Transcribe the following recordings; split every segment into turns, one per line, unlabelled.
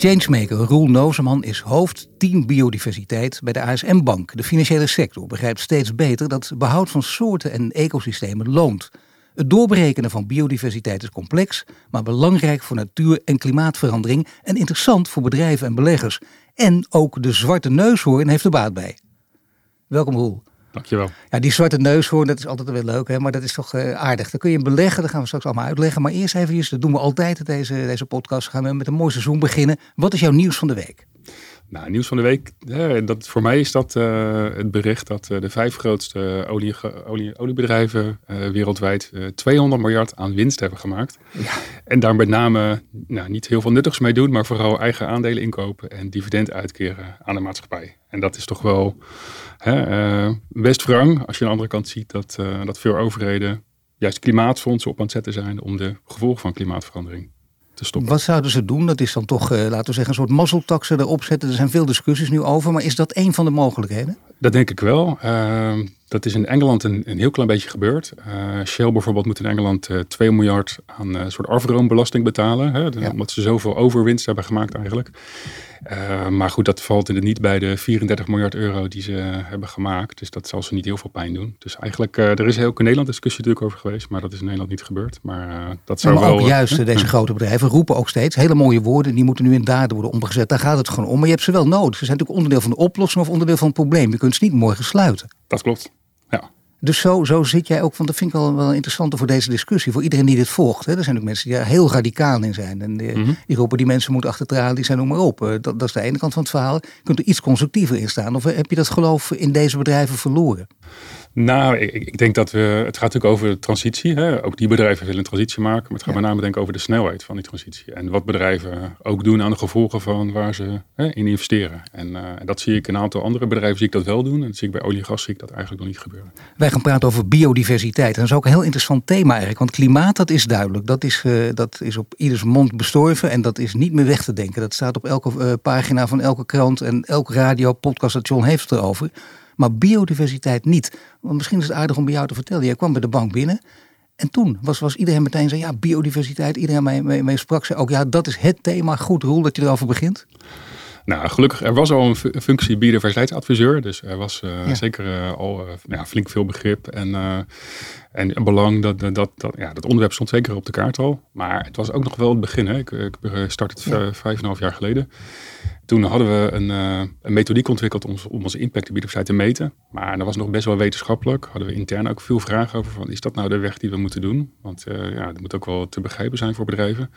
Changemaker Roel Nozeman is hoofd team biodiversiteit bij de ASM Bank. De financiële sector begrijpt steeds beter dat behoud van soorten en ecosystemen loont. Het doorberekenen van biodiversiteit is complex, maar belangrijk voor natuur- en klimaatverandering en interessant voor bedrijven en beleggers. En ook de zwarte neushoorn heeft er baat bij. Welkom Roel.
Dankjewel.
Ja, die zwarte neushoorn, dat is altijd wel leuk, hè? maar dat is toch uh, aardig. Dan kun je beleggen, dat gaan we straks allemaal uitleggen. Maar eerst even, dat doen we altijd deze, deze podcast, gaan we met een mooi seizoen beginnen. Wat is jouw nieuws van de week?
Nou, nieuws van de week, dat, voor mij is dat uh, het bericht dat uh, de vijf grootste olie, olie, oliebedrijven uh, wereldwijd 200 miljard aan winst hebben gemaakt. Ja. En daar met name nou, niet heel veel nuttigs mee doen, maar vooral eigen aandelen inkopen en dividend uitkeren aan de maatschappij. En dat is toch wel hè, best wrang als je aan de andere kant ziet dat, dat veel overheden juist klimaatfondsen op aan het zetten zijn om de gevolgen van klimaatverandering
wat zouden ze doen? Dat is dan toch, uh, laten we zeggen, een soort mazzeltaxen erop zetten. Er zijn veel discussies nu over, maar is dat een van de mogelijkheden?
Dat denk ik wel. Uh, dat is in Engeland een, een, heel klein beetje gebeurd. Uh, Shell bijvoorbeeld moet in Engeland 2 miljard aan een soort afroombelasting betalen. Hè, ja. Omdat ze zoveel overwinst hebben gemaakt eigenlijk. Uh, maar goed, dat valt er niet bij de 34 miljard euro die ze hebben gemaakt. Dus dat zal ze niet heel veel pijn doen. Dus eigenlijk, uh, er is heel in Nederland discussie natuurlijk over geweest. Maar dat is in Nederland niet gebeurd. Maar uh, dat zou
maar
wel...
ook juist deze grote bedrijven roepen ook steeds hele mooie woorden. Die moeten nu in daden worden omgezet. Daar gaat het gewoon om. Maar je hebt ze wel nodig. Ze zijn natuurlijk onderdeel van de oplossing of onderdeel van het probleem. Je kunt ze niet morgen sluiten.
Dat klopt. Ja.
Dus zo, zo zit jij ook, want dat vind ik wel, wel interessant voor deze discussie, voor iedereen die dit volgt. Hè. Er zijn ook mensen die daar heel radicaal in zijn. En die, mm -hmm. die roepen die mensen moeten achter tralies zijn, noem maar op. Dat, dat is de ene kant van het verhaal. Je kunt er iets constructiever in staan. Of heb je dat geloof in deze bedrijven verloren?
Nou, ik, ik, denk dat we. Het gaat natuurlijk over de transitie. Hè. Ook die bedrijven willen een transitie maken. Maar het gaat ja. met name denk ik over de snelheid van die transitie. En wat bedrijven ook doen aan de gevolgen van waar ze hè, in investeren. En, uh, en, dat zie ik in een aantal andere bedrijven zie ik dat wel doen. En dat zie ik bij olie en gas zie ik dat eigenlijk nog niet gebeuren.
Wij gaan praten over biodiversiteit. En dat is ook een heel interessant thema eigenlijk. Want klimaat, dat is duidelijk. Dat is, uh, dat is op ieders mond bestorven. En dat is niet meer weg te denken. Dat staat op elke uh, pagina van elke krant. En elk radio, podcaststation heeft het erover maar biodiversiteit niet. Want misschien is het aardig om bij jou te vertellen. Jij kwam bij de bank binnen en toen was, was iedereen meteen zo, ja, biodiversiteit. Iedereen mee, mee, sprak, zei ook, ja, dat is het thema. Goed, Roel, dat je erover begint.
Nou, gelukkig, er was al een functie biodiversiteitsadviseur. Dus er was uh, ja. zeker uh, al uh, ja, flink veel begrip en, en belang. Dat, dat, dat, ja, dat onderwerp stond zeker op de kaart al. Maar het was ook nog wel het begin. Hè. Ik, ik startte het ja. vijf en een half jaar geleden. Toen hadden we een, een methodiek ontwikkeld om, om onze impact op biodiversiteit te meten. Maar dat was nog best wel wetenschappelijk. Hadden we intern ook veel vragen over van, is dat nou de weg die we moeten doen? Want ja, dat moet ook wel te begrijpen zijn voor bedrijven.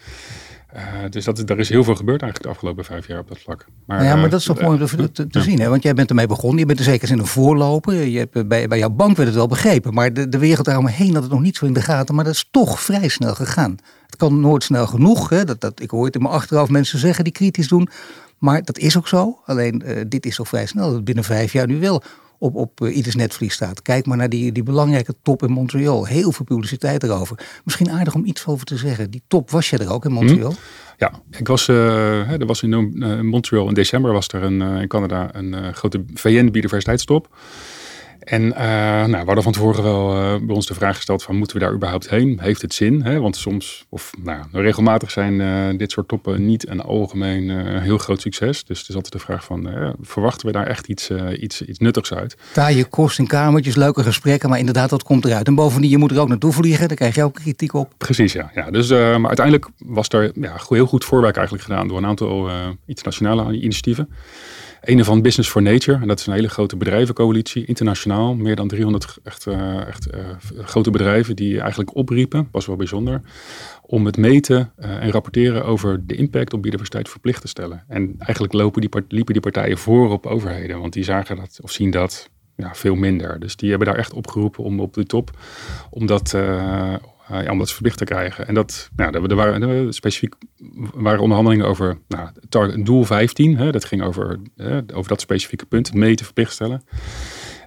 Uh, dus dat, er is heel veel gebeurd eigenlijk de afgelopen vijf jaar op dat vlak.
Maar, nou ja, maar dat is toch uh, mooi om te, te, te ja. zien. Hè? Want jij bent ermee begonnen. Je bent er zeker in een voorloper. Je hebt, bij, bij jouw bank werd het wel begrepen. Maar de, de wereld daaromheen had het nog niet zo in de gaten. Maar dat is toch vrij snel gegaan. Het kan nooit snel genoeg. Hè? Dat, dat, ik hoor het in mijn achterhoofd mensen zeggen die kritisch doen. Maar dat is ook zo. Alleen uh, dit is toch vrij snel. Dat binnen vijf jaar nu wel op, op uh, ieders netvlies staat. Kijk maar naar die, die belangrijke top in Montreal. Heel veel publiciteit erover. Misschien aardig om iets over te zeggen. Die top was je er ook in Montreal?
Hm? Ja, ik was, uh, er was in uh, Montreal in december was er een, in Canada een grote VN-biodiversiteitstop. En uh, nou, we hadden van tevoren wel uh, bij ons de vraag gesteld van moeten we daar überhaupt heen? Heeft het zin? Hè? Want soms, of nou, regelmatig zijn uh, dit soort toppen niet een algemeen heel groot succes. Dus het is altijd de vraag van verwachten we daar echt iets, iets, iets nuttigs uit?
Taaie kost in kamertjes, leuke gesprekken, maar inderdaad dat komt eruit. En bovendien, je moet er ook naartoe vliegen, daar krijg je ook kritiek op.
Precies, ja. ja dus, maar uiteindelijk was er ja, heel goed voorwerk eigenlijk gedaan door een aantal internationale initiatieven. Een van Business for Nature. En dat is een hele grote bedrijvencoalitie, internationaal. Meer dan 300 echt, uh, echt uh, grote bedrijven die eigenlijk opriepen, was wel bijzonder, om het meten uh, en rapporteren over de impact op biodiversiteit verplicht te stellen. En eigenlijk lopen die, liepen die partijen voor op overheden, want die zagen dat of zien dat ja, veel minder. Dus die hebben daar echt opgeroepen om op de top, om dat, ja, om dat verplicht te krijgen. En dat, nou, er waren, specifiek waren onderhandelingen over nou, doel 15. Hè, dat ging over, hè, over dat specifieke punt, meten, verplicht stellen.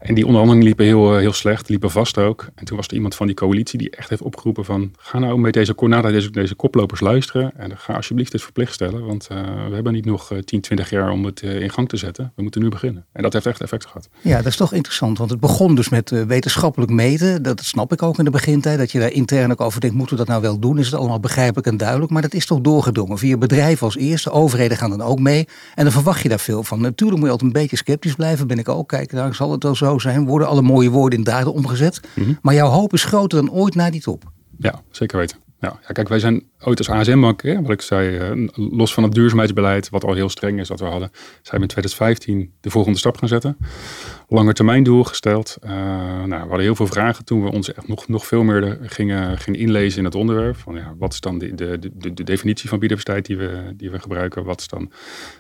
En die onderhandelingen liepen heel, eh, heel slecht, liepen vast ook. En toen was er iemand van die coalitie die echt heeft opgeroepen van... ga nou met deze, naar deze, deze koplopers luisteren en ga alsjeblieft het verplicht stellen. Want uh, we hebben niet nog 10, 20 jaar om het in gang te zetten. We moeten nu beginnen. En dat heeft echt effect gehad.
Ja, dat is toch interessant. Want het begon dus met wetenschappelijk meten. Dat snap ik ook in de begintijd. Dat je daar intern ook over denkt, moeten we dat nou wel doen? Is het allemaal begrijpelijk en duidelijk? Maar dat is toch doorgedrongen. Via bedrijven als eerste, overheden gaan dan ook mee. En dan verwacht je daar veel van. Natuurlijk moet je altijd een beetje sceptisch blijven, ben ik ook. Kijk, daar zal het wel zo zijn. Worden alle mooie woorden in daden omgezet. Mhm. Maar jouw hoop is groter dan ooit naar die top.
Ja, zeker weten. Ja, ja, kijk, wij zijn ooit als ASM-bank, wat ik zei, eh, los van het duurzaamheidsbeleid, wat al heel streng is dat we hadden, zijn we in 2015 de volgende stap gaan zetten. Langer termijn doel gesteld. Uh, nou, we hadden heel veel vragen toen we ons echt nog, nog veel meer gingen, gingen inlezen in het onderwerp. Van, ja, wat is dan de, de, de, de definitie van biodiversiteit die we, die we gebruiken? Wat is dan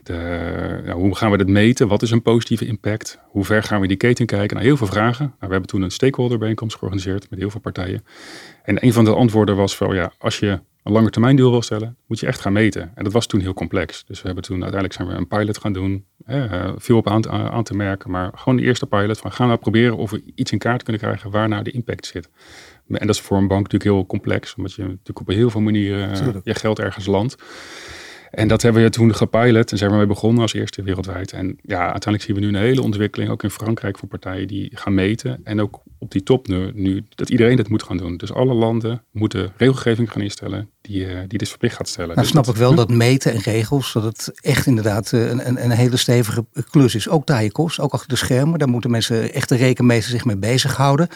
de, hoe gaan we dat meten? Wat is een positieve impact? Hoe ver gaan we die keten kijken? Nou, heel veel vragen. Nou, we hebben toen een stakeholder bijeenkomst georganiseerd met heel veel partijen. En een van de antwoorden was van ja, als je een lange termijn doel wil stellen, moet je echt gaan meten. En dat was toen heel complex. Dus we hebben toen uiteindelijk zijn we een pilot gaan doen. Hè, veel op aan, aan, te merken, maar gewoon de eerste pilot van gaan we proberen of we iets in kaart kunnen krijgen waar nou de impact zit. En dat is voor een bank natuurlijk heel complex, omdat je natuurlijk op heel veel manieren je geld ergens landt. En dat hebben we toen gepilot en zijn we mee begonnen als eerste wereldwijd. En ja, uiteindelijk zien we nu een hele ontwikkeling, ook in Frankrijk, van partijen die gaan meten. En ook op die top nu, nu dat iedereen dat moet gaan doen. Dus alle landen moeten regelgeving gaan instellen die, uh, die dus verplicht gaat stellen.
Nou
dus
snap ik wel dat meten en regels, dat het echt inderdaad eh, een, een, een hele stevige klus is. Ook taaie kost, ook achter de schermen. Daar moeten mensen, echte rekenmeesters zich mee bezighouden.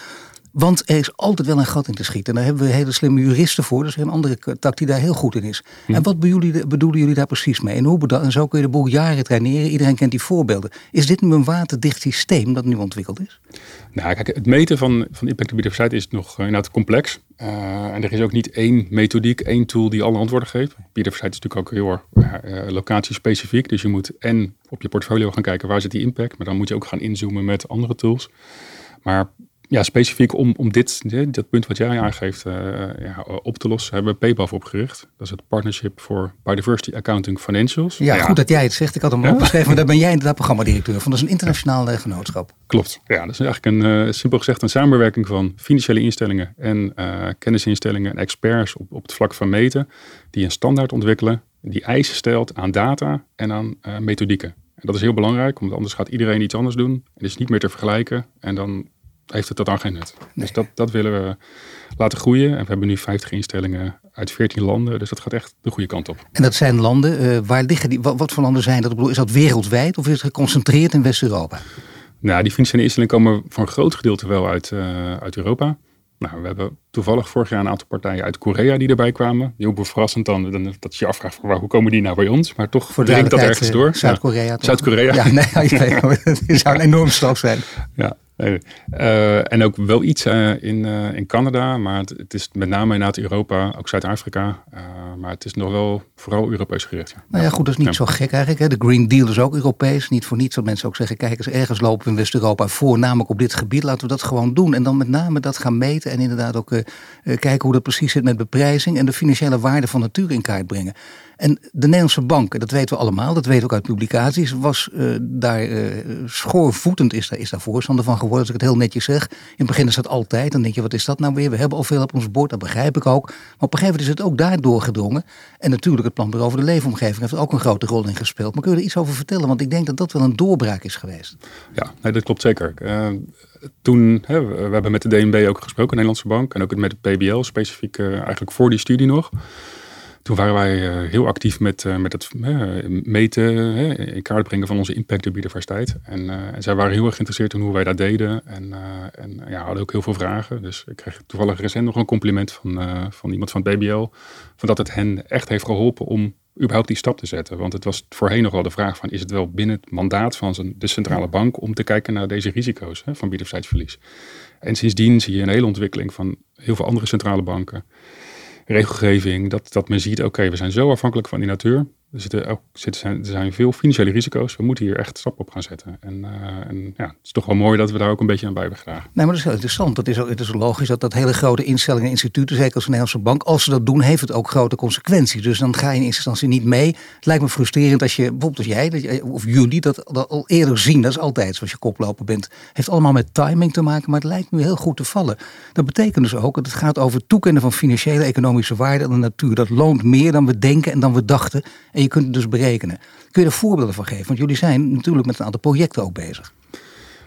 Want er is altijd wel een gat in te schieten. En daar hebben we hele slimme juristen voor. Dus een andere tak die daar heel goed in is. Hm. En wat bedoelen, bedoelen, jullie daar precies mee? En, hoe en zo kun je de boel jaren traineren. Iedereen kent die voorbeelden. Is dit nu een waterdicht systeem dat nu ontwikkeld is?
Nou, kijk, het meten van, van impact op biodiversiteit is nog uh, inderdaad complex. Uh, en er is ook niet één methodiek, één tool die alle antwoorden geeft. Biodiversiteit is natuurlijk ook heel erg uh, locatiespecifiek. Dus je moet en op je portfolio gaan kijken waar zit die impact. Maar dan moet je ook gaan inzoomen met andere tools. Maar ja, specifiek om, om dit, dat punt wat jij aangeeft uh, ja, op te lossen, hebben we PayPal opgericht. Dat is het Partnership for Biodiversity Accounting Financials.
Ja, goed dat jij het zegt. Ik had hem opgeschreven, maar daar ben jij inderdaad programmadirecteur van. Dat is een internationaal uh, genootschap.
Klopt. Ja, dat is eigenlijk een, uh, simpel gezegd een samenwerking van financiële instellingen en kennisinstellingen en experts op, op het vlak van meten, die een standaard ontwikkelen, die eisen stelt aan data en aan methodieken. En dat is heel belangrijk, want anders gaat iedereen iets anders doen. Het is niet meer te vergelijken en dan heeft het totaal geen nut. Dus dat, dat willen we laten groeien. En we hebben nu 50 instellingen uit 14 landen. Dus dat gaat echt de goede kant op.
En dat zijn landen, uh, waar liggen die, wat, voor landen zijn dat? Is dat wereldwijd of is het geconcentreerd in West-Europa?
Nou, die financiële instellingen komen voor een groot gedeelte wel uit, uh, uit Europa. Nou, we hebben toevallig vorig jaar een aantal partijen uit Korea die erbij kwamen. Heel verrassend dan, dan dat je je afvraagt, waar, hoe komen die nou bij ons? Maar toch Voor dat ergens door.
Zuid-Korea.
Zuid-Korea.
Ja, nee, het zou een enorm stap zijn.
Ja, uh, en ook wel iets uh, in, uh, in Canada, maar het, het, is met name inderdaad Europa, ook Zuid-Afrika. maar het is nog wel vooral Europees gericht. Ja.
Nou ja, goed, dat is niet zo gek eigenlijk. Hè? De Green Deal is ook Europees. Niet voor niets dat mensen ook zeggen, kijk eens, ergens lopen we in West-Europa voor, namelijk op dit gebied. Laten we dat gewoon doen. En dan met name dat gaan meten en inderdaad ook kijken hoe dat precies zit met beprijzing en de financiële waarde van natuur in kaart brengen. En de Nederlandse bank, dat weten we allemaal, dat weten we ook uit publicaties, was uh, daar uh, schoorvoetend, is daar, is daar voorstander van geworden, als ik het heel netjes zeg. In het begin is dat altijd, dan denk je, wat is dat nou weer? We hebben al veel op ons bord, dat begrijp ik ook. Maar op een gegeven moment is het ook daar doorgedrongen. En natuurlijk het planbureau over de leefomgeving heeft ook een grote rol in gespeeld. Maar kun je er iets over vertellen? Want ik denk dat dat wel een doorbraak is geweest.
Ja, nee, dat klopt zeker. Uh, toen, hè, we hebben met de DNB ook gesproken, de Nederlandse bank, en ook met de PBL, specifiek eigenlijk voor die studie nog. Toen waren wij uh, heel actief met, uh, met het uh, meten, in kaart brengen van onze impact op biodiversiteit. En, en, zij waren heel erg geïnteresseerd in hoe wij dat deden. En, en ja, hadden ook heel veel vragen. Dus ik kreeg toevallig recent nog een compliment van, van iemand van het BBL. Van dat het hen echt heeft geholpen om überhaupt die stap te zetten. Want het was voorheen nog wel de vraag van... is het wel binnen het mandaat van de centrale bank... om te kijken naar deze risico's hè, van biodiversiteitsverlies. En sindsdien zie je een hele ontwikkeling van heel veel andere centrale banken regelgeving, dat, dat men ziet, oké, we zijn zo afhankelijk van die natuur. Er, ook, er zijn veel financiële risico's. We moeten hier echt stappen op gaan zetten. En, en, ja, het is toch wel mooi dat we daar ook een beetje aan bij.
Nee, maar dat is heel interessant. Dat is ook, het is logisch dat dat hele grote instellingen en instituten, zeker als de Nederlandse bank, als ze dat doen, heeft het ook grote consequenties. Dus dan ga je in eerste instantie niet mee. Het lijkt me frustrerend als je, bijvoorbeeld als jij, of jullie, dat, al eerder zien. Dat is altijd zoals je koploper bent. Heeft allemaal met timing te maken, maar het lijkt nu heel goed te vallen. Dat betekent dus ook dat het gaat over toekennen van financiële economische waarde aan de natuur. Dat loont meer dan we denken en dan we dachten. En je kunt het dus berekenen. Kun je er voorbeelden van geven? Want jullie zijn natuurlijk met een aantal projecten ook bezig.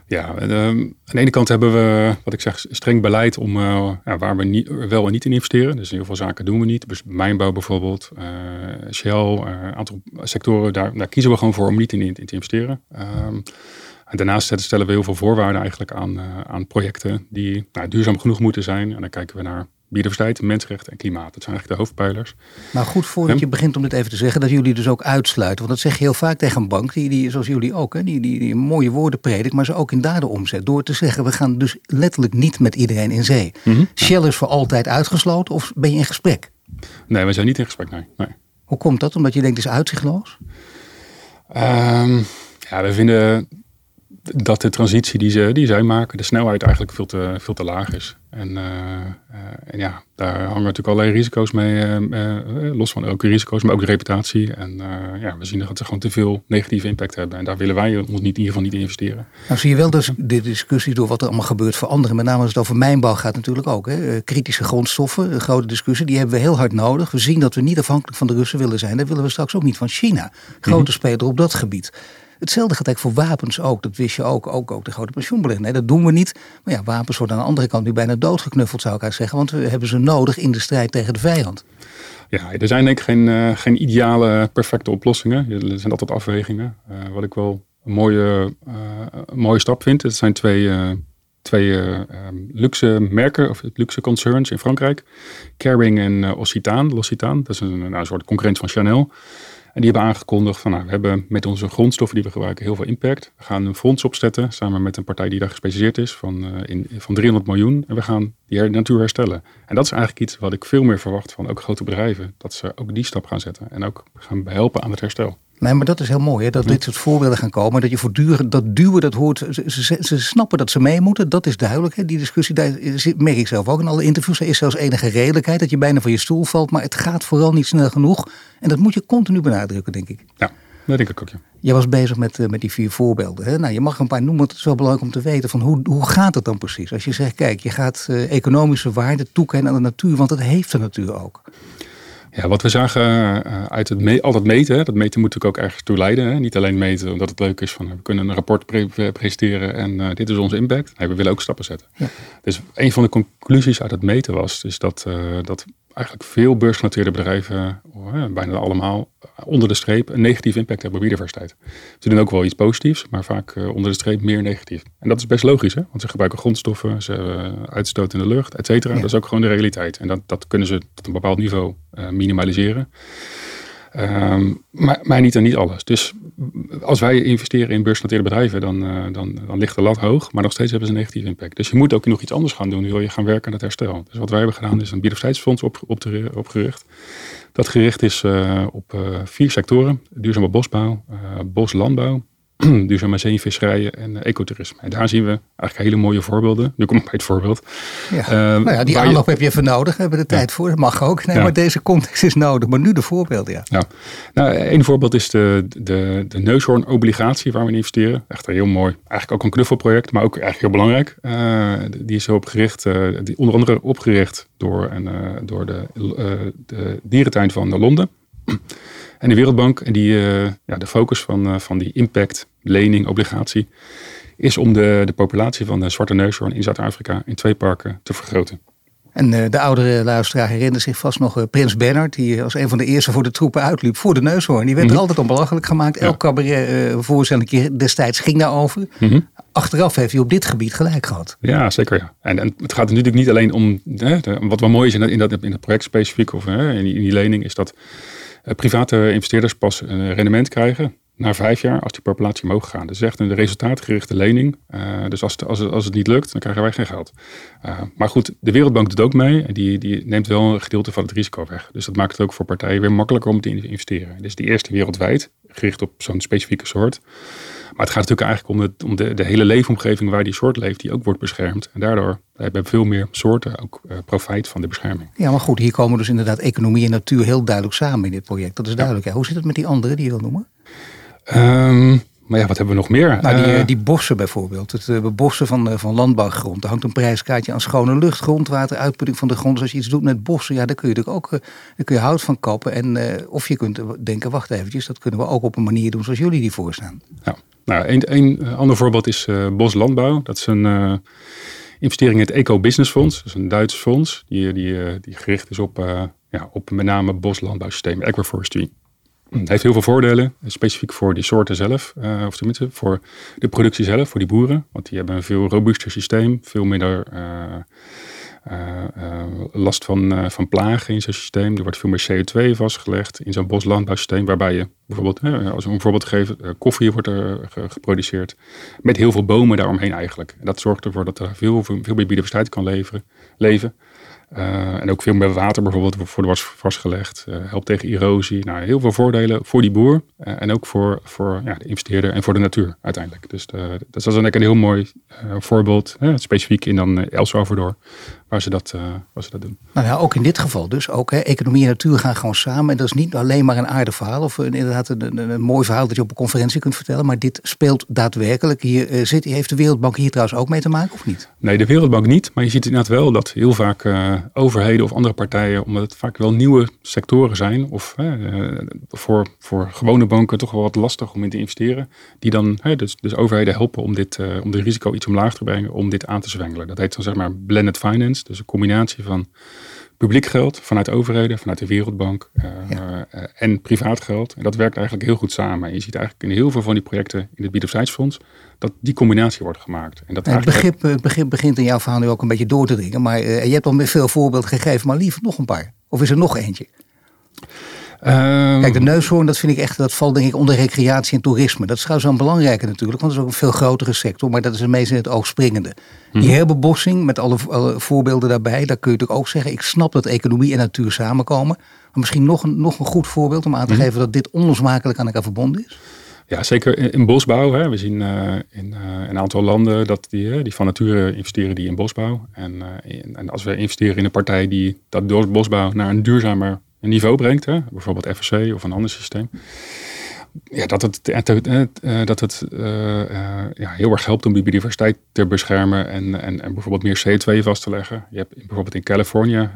Ja, uh, aan de ene kant hebben we, wat ik zeg, streng beleid om uh, ja, waar we niet, wel en niet in investeren. Dus heel veel zaken doen we niet. Dus mijnbouw bijvoorbeeld, uh, Shell, een aantal sectoren, daar, daar, kiezen we gewoon voor om niet in, in te investeren. Ehm, en daarnaast stellen we heel veel voorwaarden eigenlijk aan, aan projecten die nou, duurzaam genoeg moeten zijn. En dan kijken we naar biodiversiteit, mensenrechten en klimaat. Dat zijn eigenlijk de hoofdpijlers.
Maar goed, voordat je begint om dit even te zeggen, dat jullie dus ook uitsluiten. Want dat zeg je heel vaak tegen een bank, die, die zoals jullie ook, hè, die, die, die mooie woorden predikt, maar ze ook in daden omzet. Door te zeggen, we gaan dus letterlijk niet met iedereen in zee. Mm Shell is voor altijd uitgesloten of ben je in gesprek?
Nee, we zijn niet in gesprek, nee. nee.
Hoe komt dat? Omdat je denkt, het is uitzichtloos?
Um, ja, we vinden dat de transitie die, ze, die zij maken, de snelheid eigenlijk veel te, veel te laag is. En, uh, en ja, daar hangen natuurlijk allerlei risico's mee, uh, los van ook risico's, maar ook reputatie. En ja, we zien dat ze gewoon te veel negatieve impact hebben. En daar willen wij ons niet, in ieder geval niet in investeren.
Nou zie je wel dus de discussie door wat er allemaal gebeurt veranderen. Met name als het over mijnbouw gaat natuurlijk ook. Hè. Kritische grondstoffen, een grote discussie, die hebben we heel hard nodig. We zien dat we niet afhankelijk van de Russen willen zijn. Dat willen we straks ook niet van China. Grote mm speler op dat gebied. Hetzelfde gaat eigenlijk voor wapens ook. Dat wist je ook. Ook, ook de grote pensioenbelegger. Nee, dat doen we niet. Maar ja, wapens worden aan de andere kant nu bijna doodgeknuffeld, zou ik eigenlijk zeggen. Want we hebben ze nodig in de strijd tegen de vijand.
Ja, er zijn denk ik geen, uh, geen ideale, perfecte oplossingen. Er zijn altijd afwegingen. Uh, wat ik wel een mooie, uh, mooie stap vind. Het zijn twee, twee um, luxe merken, of luxe concerns in Frankrijk. Kering en Occitan, L'Occitan. Dat is een, nou, een soort concurrent van Chanel. En die hebben aangekondigd van nou, we hebben met onze grondstoffen die we gebruiken heel veel impact. We gaan een fonds opzetten samen met een partij die daar gespecialiseerd is van, uh, in, van 300 miljoen. En we gaan die natuur herstellen. En dat is eigenlijk iets wat ik veel meer verwacht van ook grote bedrijven. Dat ze ook die stap gaan zetten en ook gaan helpen aan het herstel.
Nee, maar dat is heel mooi, hè? dat dit soort voorbeelden gaan komen. Dat je voortdurend dat duwen, dat hoort. Ze, ze, ze, snappen dat ze mee moeten, dat is duidelijk. Hè? Die discussie, daar merk ik zelf ook in alle interviews. Er is zelfs enige redelijkheid dat je bijna van je stoel valt. Maar het gaat vooral niet snel genoeg. En dat moet je continu benadrukken, denk ik.
Ja, dat denk ik ook, ja.
Jij was bezig met, eh, met die vier voorbeelden. Hè? Nou, je mag een paar noemen, want het is wel belangrijk om te weten van hoe, hoe gaat het dan precies? Als je zegt, kijk, je gaat uh, economische waarde toekennen aan de natuur, want dat heeft de natuur ook.
Ja, wat we zagen uh, uit het me altijd meten, dat meten moet natuurlijk ook ergens toe leiden. Hè? Niet alleen meten omdat het leuk is van we kunnen een rapport pre presenteren en uh, dit is onze impact. Nee, we willen ook stappen zetten. Ja. Dus een van de conclusies uit het meten was dus dat, uh, dat eigenlijk veel beursgenoteerde bedrijven, bijna allemaal, onder de streep een negatieve impact hebben op biodiversiteit. Ze doen ook wel iets positiefs, maar vaak uh, onder de streep meer negatief. En dat is best logisch, hè? want ze gebruiken grondstoffen, ze uh, uitstoot in de lucht, et cetera. Ja. Dat is ook gewoon de realiteit. En dat, dat kunnen ze tot een bepaald niveau uh, minimaliseren. Um, maar, niet en niet alles. Dus als wij investeren in beursgenoteerde bedrijven, dan, uh, dan, dan ligt de lat hoog. Maar nog steeds hebben ze een negatieve impact. Dus je moet ook nog iets anders gaan doen. Wil je gaan werken aan het herstel. Dus wat wij hebben gedaan is een biodiversiteitsfonds op, opgericht. Dat gericht is uh, op uh, vier sectoren. Duurzame bosbouw, boslandbouw, duurzame zeevisserijen en ecotourisme. En daar zien we eigenlijk hele mooie voorbeelden. Nu kom ik bij het voorbeeld.
Ja. Uh, nou ja, die aanloop je... heb je even nodig. We hebben de tijd voor. Dat mag ook. Nee, ja. maar deze context is nodig. Maar nu de voorbeelden, ja.
ja. Nou, een voorbeeld is de, de, de neushoorn-obligatie waar we in investeren. Echt heel mooi. Eigenlijk ook een knuffelproject, maar ook eigenlijk heel belangrijk. Uh, die is opgericht, uh, die onder andere opgericht door, en, door de, de dierentuin van Londen. En de Wereldbank, die, uh, ja, de focus van, van die impact, lening, obligatie, is om de, de populatie van de zwarte neushoorn in Zuid-Afrika in twee parken te vergroten.
En uh, de oudere luisteraar herinnert zich vast nog Prins Bernard, die als een van de eerste voor de troepen uitliep, voor de neushoorn. Die werd er altijd onbelachelijk gemaakt. Ja. Elk cabaret destijds ging daarover. Mm -hmm. Achteraf heeft hij op dit gebied gelijk gehad.
Ja, zeker. Ja. En, en het gaat natuurlijk niet alleen om, hè, wat wel mooi is in dat, in dat, in dat project specifiek, of hè, in, die, in die lening, is dat private investeerders pas een rendement krijgen na vijf jaar als die populatie omhoog gaat. Dus echt een resultaatgerichte lening. dus als het, als, het, als het niet lukt, dan krijgen wij geen geld. maar goed, de Wereldbank doet ook mee. En die, die neemt wel een gedeelte van het risico weg. Dus dat maakt het ook voor partijen weer makkelijker om te investeren. Dus die eerste wereldwijd, gericht op zo'n specifieke soort. Maar het gaat natuurlijk eigenlijk om, de, om de, de, hele leefomgeving waar die soort leeft, die ook wordt beschermd. En daardoor hebben veel meer soorten ook uh, profijt van de bescherming.
Ja, maar goed, hier komen dus inderdaad economie en natuur heel duidelijk samen in dit project. Dat is duidelijk. Hoe zit het met die andere die je wil noemen?
Um, maar ja, wat hebben we nog meer?
Nou, die, uh, die bossen bijvoorbeeld. Het uh, bossen van, van landbouwgrond. Er hangt een prijskaartje aan schone lucht, grondwater, uitputting van de grond. Dus als je iets doet met bossen, ja, daar kun je natuurlijk ook daar kun je hout van kappen. En, of je kunt denken, wacht eventjes, dat kunnen we ook op een manier doen zoals jullie die voorstaan.
Ja. Nou, een, een ander voorbeeld is uh, Boslandbouw. Dat is een uh, investering in het Eco Business Fonds. Dat is een Duits fonds die, die, uh, die gericht is op, ja, op met name boslandbouwsystemen, agroforestry. Het heeft heel veel voordelen, specifiek voor die soorten zelf, of tenminste voor de productie zelf, voor die boeren. Want die hebben een veel robuuster systeem, veel minder uh, last van, van plagen in zo'n systeem. Er wordt veel meer CO2 vastgelegd in zo'n boslandbouwsysteem, waarbij je bijvoorbeeld, als we een voorbeeld geven, koffie wordt er geproduceerd met heel veel bomen daaromheen eigenlijk. En dat zorgt ervoor dat er veel, veel meer biodiversiteit kan leveren, leven. Uh, en ook veel meer water bijvoorbeeld voor was vastgelegd. Uh, helpt tegen erosie. Nou, heel veel voordelen voor die boer. Uh, en ook voor, voor ja, de investeerder en voor de natuur uiteindelijk. Dus dat is een heel mooi voorbeeld. specifiek in dan El Salvador waar ze dat, uh, waar ze dat doen.
Nou ja, ook in dit geval dus. Ook, hè, economie en natuur gaan gewoon samen. En dat is niet alleen maar een aardig verhaal of een, inderdaad een, een, een, mooi verhaal dat je op een conferentie kunt vertellen. Maar dit speelt daadwerkelijk. Hier uh, zit, heeft de Wereldbank hier trouwens ook mee te maken of niet?
Nee, de Wereldbank niet. Maar je ziet inderdaad wel dat heel vaak uh, overheden of andere partijen, omdat het vaak wel nieuwe sectoren zijn, of voor, voor gewone banken toch wel wat lastig om in te investeren, die dan dus, dus overheden helpen om, dit, om de risico iets omlaag te brengen, om dit aan te zwengelen. Dat heet dan zeg maar blended finance. Dus een combinatie van publiek geld vanuit overheden, vanuit de Wereldbank uh, ja. uh, en privaat geld. En dat werkt eigenlijk heel goed samen. En je ziet eigenlijk in heel veel van die projecten in het biodiversiteitsfonds dat die combinatie wordt gemaakt.
En dat het, begrip, het begrip begint in jouw verhaal nu ook een beetje door te dringen. Maar uh, je hebt al veel voorbeelden gegeven, maar liever nog een paar. Of is er nog eentje? Um, Kijk, de neushoorn, dat vind ik echt, dat valt denk ik onder recreatie en toerisme. Dat is trouwens wel belangrijker natuurlijk, want dat is ook een veel grotere sector, maar dat is het meest in het oog springende. Die mhm. herbebossing, met alle, alle, voorbeelden daarbij, daar kun je natuurlijk ook zeggen, ik snap dat economie en natuur samenkomen. Maar misschien nog een, nog een goed voorbeeld om aan te mhm. geven dat dit onlosmakelijk aan elkaar verbonden is.
Ja, zeker in, bosbouw. Hè. We zien uh, in uh, een aantal landen dat die, die van nature investeren die in bosbouw. En, uh, in, en als we investeren in een partij die dat door bosbouw naar een duurzamer een niveau brengt, hè, bijvoorbeeld FSC of een ander systeem, ja, dat het, uh, dat het ja, heel erg helpt om die biodiversiteit te beschermen en, en, en bijvoorbeeld meer CO2 vast te leggen. Je hebt bijvoorbeeld in Californië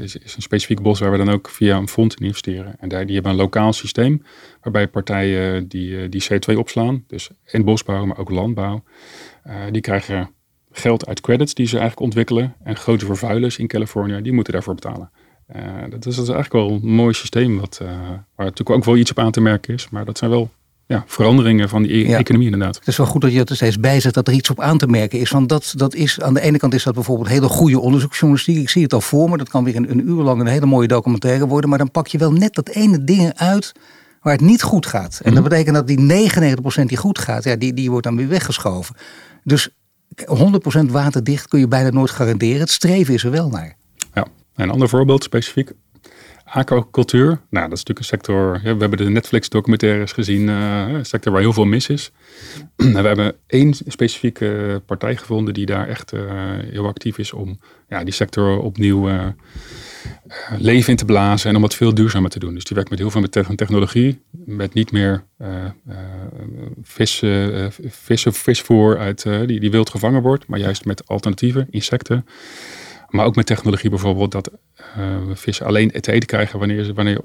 is, is een specifiek bos waar we dan ook via een fonds in investeren. En daar, die hebben een lokaal systeem waarbij partijen die, die CO2 opslaan, dus in bosbouw, maar ook landbouw, die krijgen geld uit credits die ze eigenlijk ontwikkelen. En grote vervuilers in Californië, die moeten daarvoor betalen. Uh, dat, is, dat, is, eigenlijk wel een mooi systeem, wat, uh, waar natuurlijk ook wel iets op aan te merken is. Maar dat zijn wel ja, veranderingen van die e- economie inderdaad.
Het is wel goed dat je er steeds bij zet dat er iets op aan te merken is. Want dat, dat is, aan de ene kant is dat bijvoorbeeld hele goede onderzoeksjournalistiek. Ik zie het al voor me. Dat kan weer een, een uur lang een hele mooie documentaire worden. Maar dan pak je wel net dat ene ding uit waar het niet goed gaat. En dat mhm. betekent dat die 99% die goed gaat, ja, die, die wordt dan weer weggeschoven. Dus 100% waterdicht kun je bijna nooit garanderen. Het streven is er wel naar.
Een ander voorbeeld specifiek. Aquacultuur. Nou, dat is natuurlijk een sector. Ja, we hebben de Netflix-documentaires gezien. Uh, een sector waar heel veel mis is. we hebben één specifieke partij gevonden die daar echt uh, heel actief is om ja, die sector opnieuw uh, leven in te blazen en om het veel duurzamer te doen. Dus die werkt met heel veel met technologie, met niet meer vissen, vissen, visvoer uit, die, die wild gevangen wordt, maar juist met alternatieven, insecten. Maar ook met technologie bijvoorbeeld, dat uh, vissen alleen te eten krijgen wanneer, ze, wanneer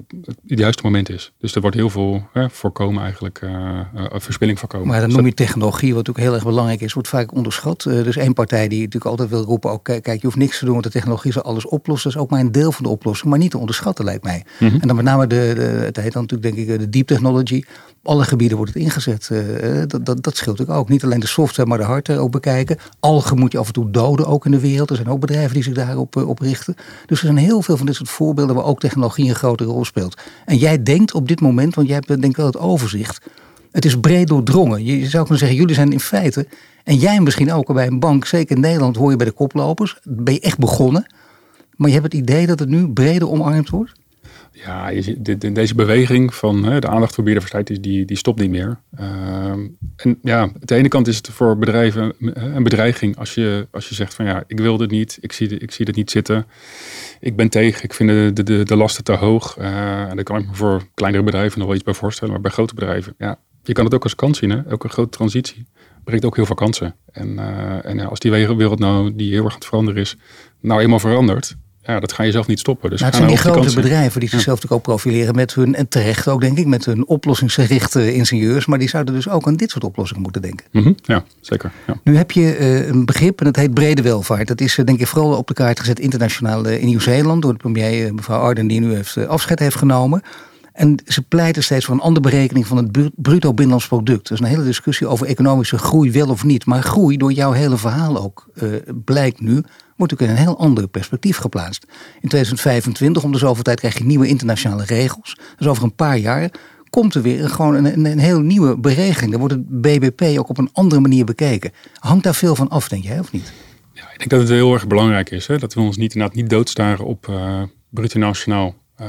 het juiste moment is. Dus er wordt heel veel voorkomen eigenlijk, uh, verspilling voorkomen.
Maar dan noem je technologie, wat ook heel erg belangrijk is, wordt vaak onderschat. Uh, dus één partij die natuurlijk altijd wil roepen, ook, kijk, je hoeft niks te doen, want de technologie zal alles oplossen. Dat is ook maar een deel van de oplossing, maar niet te onderschatten lijkt mij. Mhm. En dan met name, de, de, het heet dan natuurlijk denk ik de deep technology. alle gebieden wordt het ingezet. dat, dat, dat scheelt ook. Niet alleen de software, maar de hardware ook bekijken. Algen moet je af en toe doden, ook in de wereld. Er zijn ook bedrijven die zich daarop op richten. Dus er zijn heel veel van dit soort voorbeelden waar ook technologie een grote rol speelt. En jij denkt op dit moment, want jij hebt denk ik wel het overzicht. Het is breed doordrongen. Je zou kunnen zeggen, jullie zijn in feite, en jij misschien ook bij een bank, zeker in Nederland hoor je bij de koplopers, ben je echt begonnen. Maar je hebt het idee dat het nu breder omarmd wordt?
Ja, je ziet, deze beweging van hè, de aandacht voor biodiversiteit die, die stopt niet meer. Ehm, en ja, aan de ene kant is het voor bedrijven een bedreiging als je, als je zegt van ja, ik wil dit niet, ik zie, ik zie dit niet zitten. Ik ben tegen, ik vind de, de, de lasten te hoog. Uh, en daar kan ik me voor kleinere bedrijven nog wel iets bij voorstellen. Maar bij grote bedrijven, ja, je kan het ook als kans zien. Hè? Elke grote transitie brengt ook heel veel kansen. En, uh, en als die wereld nou, die heel erg aan het veranderen is, nou eenmaal verandert, ja, dat ga je zelf niet stoppen. Dus
nou, het zijn die grote bedrijven die zichzelf ook profileren met hun, en terecht ook denk ik, met hun oplossingsgerichte ingenieurs. Maar die zouden dus ook aan dit soort oplossingen moeten denken.
Mhm, ja, zeker. Ja.
Nu heb je uh, een begrip en dat heet brede welvaart. Dat is uh, denk ik vooral op de kaart gezet internationaal uh, in Nieuw-Zeeland door de premier mevrouw Arden die nu heeft, afscheid heeft genomen. En ze pleiten steeds voor een andere berekening van het bruto binnenlands product. Is een hele discussie over economische groei wel of niet. Maar groei, door jouw hele verhaal ook, blijkt nu wordt ook in een heel ander perspectief geplaatst. In 2025, om de zoveel tijd, krijg je nieuwe internationale regels. Dus over een paar jaar komt er weer gewoon een, een, heel nieuwe beregeling. Dan wordt het BBP ook op een andere manier bekeken. Hangt daar veel van af, denk jij, of niet?
Ja, ik denk dat het heel erg belangrijk is. Hè? Dat we ons niet, inderdaad niet doodstaren op uh, bruto nationaal uh,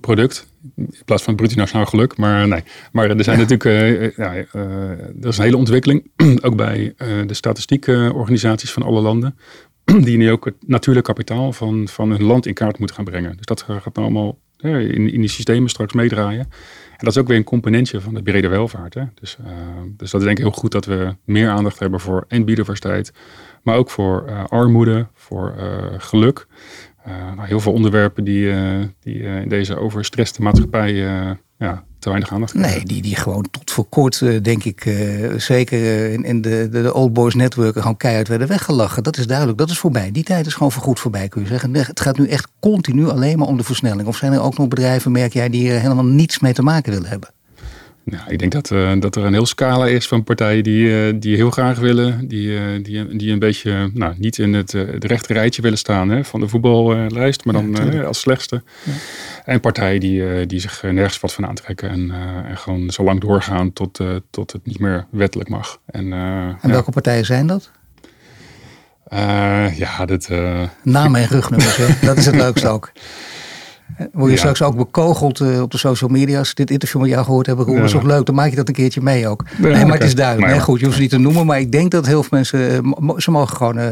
product. In plaats van bruto nationaal geluk. Maar nee. Maar er zijn natuurlijk. Uh, ja, dat is een hele ontwikkeling. ook bij de statistiekorganisaties van alle landen. die nu ook het natuurlijk kapitaal van, van hun land in kaart moeten gaan brengen. Dus dat gaat nou allemaal in, in die systemen straks meedraaien. En dat is ook weer een componentje van de brede welvaart. Hè? Dus, uh, dus dat is denk ik heel goed dat we meer aandacht hebben voor en biodiversiteit, maar ook voor uh, armoede, voor uh, geluk. Nou, heel veel onderwerpen die, die in deze overstreste maatschappij ja, te weinig aandacht
Nee, die, die gewoon tot voor kort, denk ik, zeker in, in de, de, Old Boys netwerken gewoon keihard werden weggelachen. Dat is duidelijk, dat is voorbij. Die tijd is gewoon voorgoed voorbij, kun je zeggen. Het gaat nu echt continu alleen maar om de versnelling. Of zijn er ook nog bedrijven, merk jij, die helemaal niets mee te maken willen hebben?
Nou, ik denk dat, uh, dat er een heel scala is van partijen die, uh, die heel graag willen, die, uh, die, die een beetje nou, niet in het, het rechte rijtje willen staan hè, van de voetballijst, maar dan ja, als slechtste. Ja. En partijen die, die zich nergens wat van aantrekken en, en gewoon zo lang doorgaan tot, tot het niet meer wettelijk mag.
En, en welke partijen zijn dat?
ja, dat.
Namen en rugnummers, hè? dat is het leukste ook. Word je straks ook bekogeld uh, op de social media. Als ze dit interview met jou gehoord hebben, hoe is ook leuk, dan maak je dat een keertje mee ook. nee, maar het is duidelijk. Goed, je hoeft ze niet te noemen. Maar ik denk dat heel veel mensen, uh, ze mogen gewoon uh,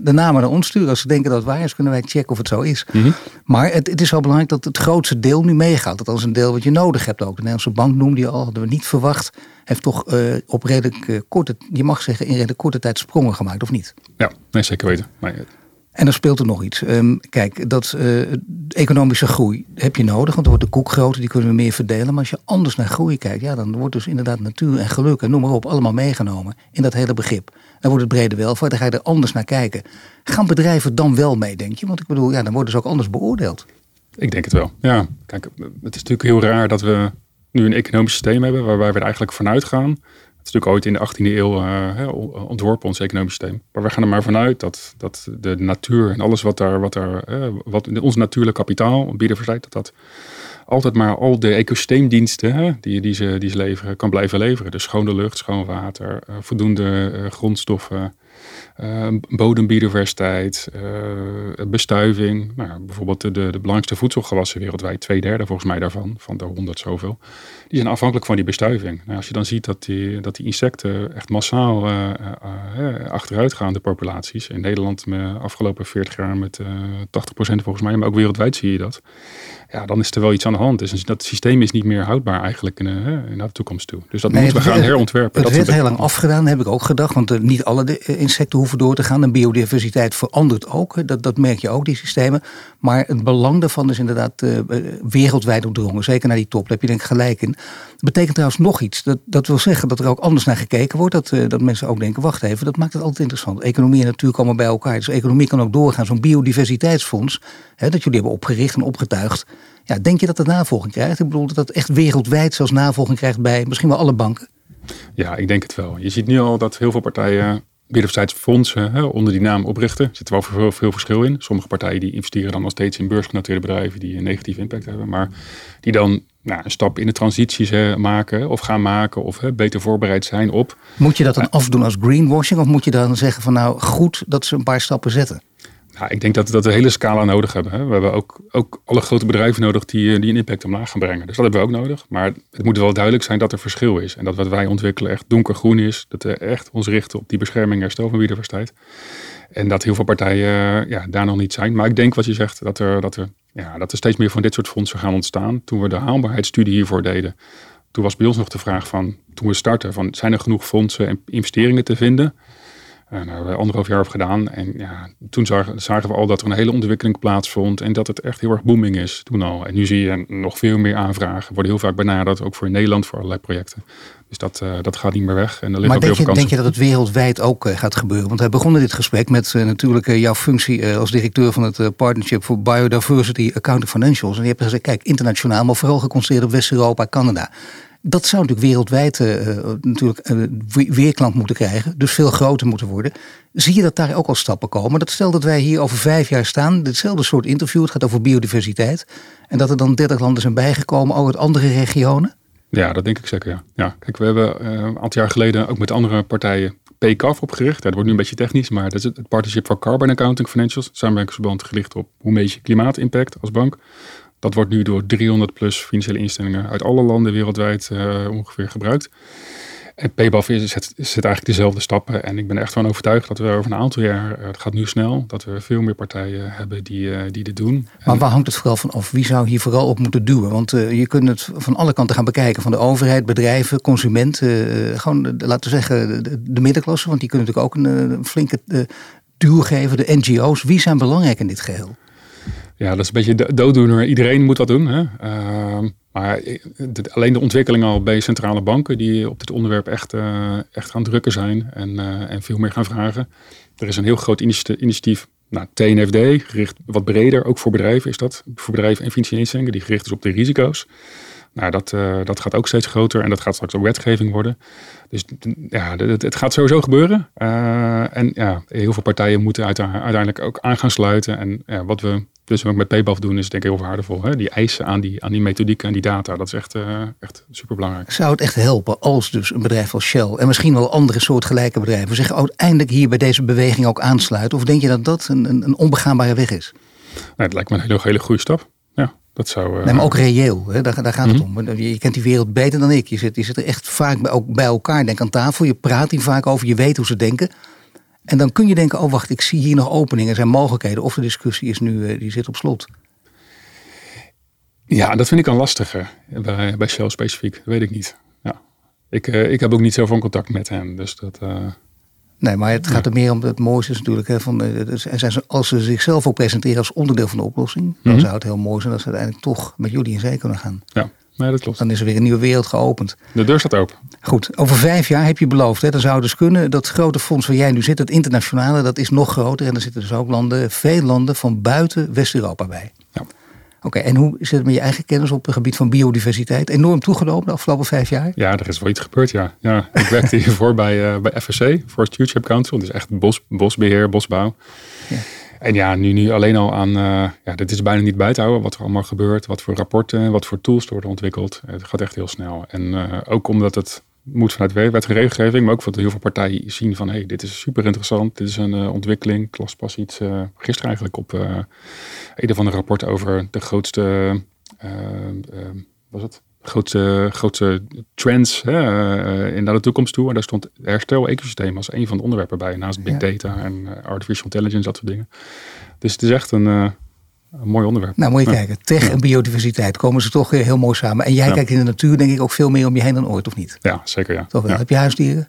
de namen naar ons sturen. Als ze denken dat het waar is, kunnen wij checken of het zo is. Mm -hmm. Maar het, het, is wel belangrijk dat het grootste deel nu meegaat. Dat is een deel wat je nodig hebt ook. De Nederlandse bank noemde je al, hadden we niet verwacht. Heeft toch op redelijk korte, je mag zeggen, in redelijk korte tijd sprongen gemaakt, of niet?
Ja, nee, zeker weten. Maar,
en dan speelt er nog iets. Um, kijk, dat uh, economische groei heb je nodig, want dan wordt de koek groter, die kunnen we meer verdelen. Maar als je anders naar groei kijkt, ja, dan wordt dus inderdaad natuur en geluk en noem maar op allemaal meegenomen in dat hele begrip. Dan wordt het brede welvaart, dan ga je er anders naar kijken. Gaan bedrijven dan wel mee, denk je? Want ik bedoel, ja, dan worden ze ook anders beoordeeld.
Ik denk het wel. Ja, kijk, het is natuurlijk heel raar dat we nu een economisch systeem hebben waarbij we er eigenlijk vanuit gaan natuurlijk ooit in de 18e eeuw uh, ontworpen, ons economisch systeem. Maar we gaan er maar vanuit dat, dat de natuur en alles wat daar, wat daar, wat ons natuurlijk kapitaal, biodiversiteit, dat dat altijd maar al de ecosysteemdiensten die, die, ze, die ze leveren, kan blijven leveren. Dus schone lucht, schoon water, uh, voldoende grondstoffen, uh, bodembiodiversiteit, bestuiving. Nou, bijvoorbeeld de, de belangrijkste voedselgewassen wereldwijd, twee derde volgens mij daarvan, van de honderd zoveel, die zijn afhankelijk van die bestuiving. Nou, als je dan ziet dat die, dat die insecten echt massaal uh, achteruit gaan, de populaties. In Nederland de afgelopen 40 jaar met 80% volgens mij, maar ook wereldwijd zie je dat ja, dan is er wel iets aan de hand. Dus dat systeem is niet meer houdbaar eigenlijk naar de toekomst toe. Dus dat nee, moeten we gaan herontwerpen.
Het werd heel lang afgedaan, heb ik ook gedacht. Want niet alle de, insecten hoeven door te gaan. En biodiversiteit verandert ook. Dat, dat merk je ook, die systemen. Maar het belang daarvan is inderdaad wereldwijd opdrongen. Zeker naar die top. Daar heb je denk ik gelijk in. Dat betekent trouwens nog iets. Dat, dat wil zeggen dat er ook anders naar gekeken wordt. Dat, dat mensen ook denken, wacht even, dat maakt het altijd interessant. Economie en natuur komen bij elkaar. Dus economie kan ook doorgaan. Zo'n biodiversiteitsfonds, hè, dat jullie hebben opgericht en opgetuigd. Ja, denk je dat het navolging krijgt? Ik bedoel dat het echt wereldwijd zelfs navolging krijgt bij misschien wel alle banken?
Ja, ik denk het wel. Je ziet nu al dat heel veel partijen biodiversiteitsfondsen hè, onder die naam oprichten. Er zit wel veel, veel verschil in. Sommige partijen die investeren dan nog steeds in beursgenoteerde bedrijven die een negatieve impact hebben. Maar die dan nou, een stap in de transitie maken of gaan maken of hè, beter voorbereid zijn op.
Moet je dat dan afdoen als greenwashing of moet je dan zeggen van nou goed dat ze een paar stappen zetten?
Ja, ik denk dat, dat we een hele scala nodig hebben. Hè. We hebben ook, ook alle grote bedrijven nodig die, eh, die een impact omlaag gaan brengen. Dus dat hebben we ook nodig. Maar het moet wel duidelijk zijn dat er verschil is. En dat wat wij ontwikkelen echt donkergroen is. Dat we echt ons richten op die bescherming en herstel van biodiversiteit. En dat heel veel partijen eh, ja, daar nog niet zijn. Maar ik denk wat je zegt, dat er, dat, er, ja, dat er steeds meer van dit soort fondsen gaan ontstaan. Toen we de haalbaarheidsstudie hiervoor deden, toen was bij ons nog de vraag van, toen we starten, van zijn er genoeg fondsen en investeringen te vinden? Daar hebben we anderhalf jaar over gedaan. En ja, toen zagen, zagen, we al dat er een hele ontwikkeling plaatsvond. En dat het echt heel erg booming is toen al. En nu zie je nog veel meer aanvragen. Worden heel vaak benaderd, ook voor Nederland, voor allerlei projecten. Dus dat, uh, dat gaat niet meer weg. En er maar
denk,
je,
denk je dat het wereldwijd ook uh, gaat gebeuren? Want we begonnen dit gesprek met uh, natuurlijk jouw functie als directeur van het Partnership for Biodiversity Accounting Financials. En je hebt gezegd, kijk, internationaal, maar vooral geconcentreerd op West-Europa, Canada. Dat zou natuurlijk wereldwijd uh, natuurlijk, uh, weerklank moeten krijgen. Dus veel groter moeten worden. Zie je dat daar ook al stappen komen? Dat stel dat wij hier over vijf jaar staan. Ditzelfde soort interview. Het gaat over biodiversiteit. En dat er dan 30 landen zijn bijgekomen. Ook uit andere regionen.
Ja, dat denk ik zeker. Ja. ja kijk, we hebben een aantal jaar geleden ook met andere partijen PCAF opgericht. Ja, dat wordt nu een beetje technisch, maar dat is het Partnership for Carbon Accounting Financials. Samenwerkingsverband gericht op hoe meet je klimaatimpact als bank. Dat wordt nu door 300 plus financiële instellingen uit alle landen wereldwijd uh, ongeveer gebruikt. En PayBaf zet, zet eigenlijk dezelfde stappen. En ik ben echt van overtuigd dat we over een aantal jaar, eh, het gaat nu snel, dat we veel meer partijen hebben die, uh, die dit doen.
Maar waar hangt het vooral van af? Wie zou hier vooral op moeten duwen? Want je kunt het van alle kanten gaan bekijken. Van de overheid, bedrijven, consumenten. gewoon, laten we zeggen, de, de, middenklasse. Want die kunnen natuurlijk ook een, een flinke duw geven. De NGO's. Wie zijn belangrijk in dit geheel?
Ja, dat is een beetje dooddoener. Iedereen moet dat doen. Hè? Uh, maar alleen de ontwikkeling al bij centrale banken die op dit onderwerp echt, uh, echt gaan drukken zijn en, uh, en veel meer gaan vragen. Er is een heel groot initiatief, nou, TNFD, gericht wat breder, ook voor bedrijven is dat. Voor bedrijven en financiële instellingen, die gericht is op de risico's. Nou, dat, uh, dat gaat ook steeds groter en dat gaat straks ook wetgeving worden. Dus ja, het, het gaat sowieso gebeuren. Uh, en ja, heel veel partijen moeten uiteindelijk ook aan gaan sluiten. En ja, wat we dus we met PayBaf doen is denk ik heel waardevol. Hè? Die eisen aan die, aan die methodiek en die data, dat is echt, uh, echt super belangrijk.
Zou het echt helpen als dus een bedrijf als Shell en misschien wel andere soortgelijke bedrijven zich uiteindelijk hier bij deze beweging ook aansluiten? Of denk je dat dat een, een, een onbegaanbare weg is?
Nou, het lijkt me een hele, hele goede stap. Dat zou.
Uh... Nee, maar ook reëel, hè? Daar, daar gaat het mhm. om. Je kent die wereld beter dan ik. Je zit, je zit er echt vaak bij, ook bij elkaar, denk aan tafel. Je praat hier vaak over, je weet hoe ze denken. En dan kun je denken, oh wacht, ik zie hier nog openingen, er zijn mogelijkheden. Of de discussie is nu, eh, die zit op slot.
Ja, dat vind ik een lastige bij, bij Shell specifiek. Dat weet ik niet. Ja. Ik, uh, ik heb ook niet zoveel contact met hem. Dus dat,
nee, maar het gaat er meer om het mooiste is natuurlijk. Hè, van, zijn ze, als ze zichzelf ook presenteren als onderdeel van de oplossing. Mm -hmm. Dan mhm. zou het heel mooi zijn dat ze uiteindelijk toch met jullie in zee kunnen gaan.
Ja. Nee, dat klopt.
Dan is er weer een nieuwe wereld geopend.
De deur staat open.
Goed, over vijf jaar heb je beloofd, hè, dan zou dus kunnen, dat grote fonds waar jij nu zit, het internationale, dat is nog groter. En er zitten dus ook landen, veel landen van buiten West-Europa bij. Oké, en hoe zit het met je eigen kennis op het gebied van biodiversiteit? Enorm toegenomen de afgelopen vijf jaar?
Ja, er is wel iets gebeurd, ja. ja ik werkte hiervoor bij, uh, bij FSC, Forest Stewardship Council. Dus echt bos, bosbeheer, bosbouw. Ja. En ja, nu, nu alleen al aan, uh, ja, dit is bijna niet bij te houden wat er allemaal gebeurt, wat voor rapporten, wat voor tools er worden ontwikkeld. Het gaat echt heel snel. En uh, ook omdat het moet vanuit wet en regelgeving, maar ook wat heel veel partijen zien van, hey, dit is super interessant, dit is een uh, ontwikkeling. Ik las pas iets gisteren eigenlijk op een van de rapporten over de grootste, was het? grootste, grootste trends hè, in naar de toekomst toe. En daar stond herstel-ecosysteem als een van de onderwerpen bij. Naast big data en artificial intelligence, dat soort dingen. Dus het is echt een, uh, een mooi onderwerp.
Nou, moet je kijken. Tech en biodiversiteit komen ze toch heel mooi samen. En jij kijkt in de natuur denk ik ook veel meer om je heen dan ooit, of niet?
Ja, zeker ja.
Toch wel. Heb je huisdieren?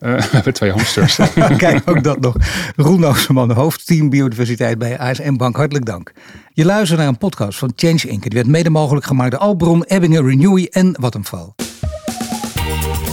Uh, we hebben twee hamsters.
Kijk, ook dat nog. Roel Nooseman, hoofdteam biodiversiteit bij ASM Bank. Hartelijk dank. Je luistert naar een podcast van Change Inc. Die werd mede mogelijk gemaakt door Albron, Ebbingen, Renewy en Vattenfall.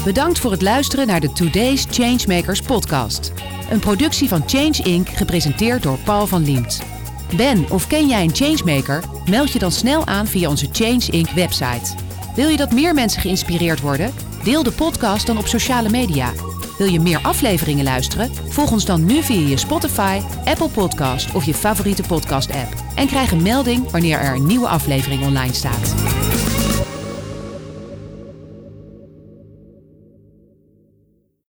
Bedankt voor het luisteren naar de Today's Changemakers podcast. Een productie van Change Inc. gepresenteerd door Paul van Liemt. Ben of ken jij een changemaker? Meld je dan snel aan via onze Change Inc. website. Wil je dat meer mensen geïnspireerd worden? Deel de podcast dan op sociale media. Wil je meer afleveringen luisteren? Volg ons dan nu via je Spotify, Apple Podcast of je favoriete podcast-app. En krijg een melding wanneer er een nieuwe aflevering online staat.